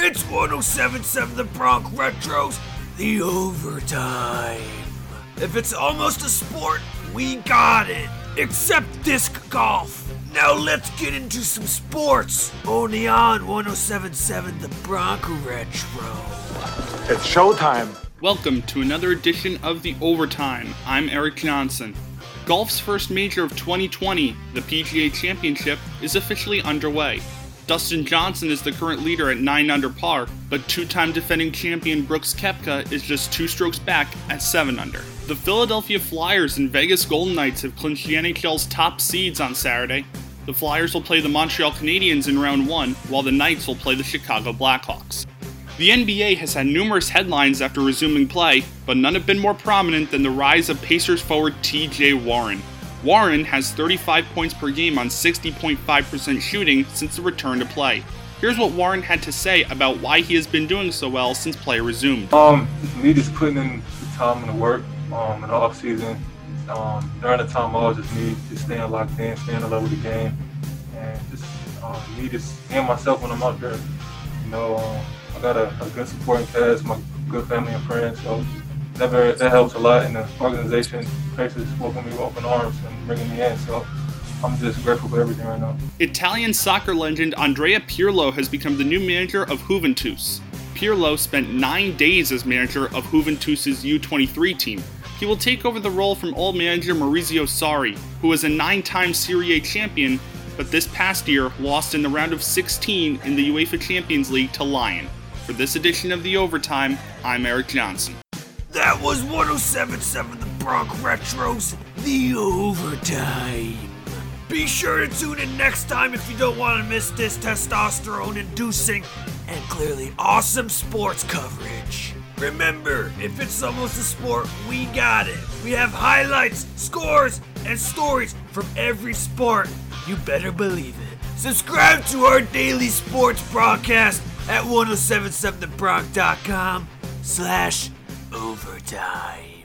It's 1077 The Bronx Retros, the overtime. If it's almost a sport, we got it. Except disc golf. Now let's get into some sports. Only on 1077 The Bronx Retro. It's showtime. Welcome to another edition of The Overtime. I'm Erik Johnsen. Golf's first major of 2020, the PGA Championship, is officially underway. Dustin Johnson is the current leader at 9 under par, but two time defending champion Brooks Koepka is just two strokes back at 7 under. The Philadelphia Flyers and Vegas Golden Knights have clinched the NHL's top seeds on Saturday. The Flyers will play the Montreal Canadiens in round 1, while the Knights will play the Chicago Blackhawks. The NBA has had numerous headlines after resuming play, but none have been more prominent than the rise of Pacers forward TJ Warren. Warren has 35 points per game on 60.5% shooting since the return to play. Here's what Warren had to say about why he has been doing so well since play resumed. Um, me just putting in the time and the work um, in the off season. Um, during the time off, just me just staying locked in, staying in love with the game, and just um, me just being myself when I'm out there. You know, um, I got a, a, good supporting cast, my good family and friends, so that very, that helps a lot. And the organization, Pacers, welcome me with open arms and bringing me in. So I'm just grateful for everything right now. Italian soccer legend Andrea Pirlo has become the new manager of Juventus. Pirlo spent nine days as manager of Juventus's U23 team. He will take over the role from old manager Maurizio Sarri, who was a nine time Serie A champion, but this past year lost in the round of 16 in the UEFA Champions League to Lyon. For this edition of The Overtime, I'm Erik Johnsen. That was 1077 The Bronx Retros, The Overtime. Be sure to tune in next time if you don't want to miss this testosterone inducing and clearly awesome sports coverage. Remember, if it's almost a sport, we got it. We have highlights, scores, and stories from every sport. You better believe it. Subscribe to our daily sports broadcast at 1077thebronx.com slash overtime.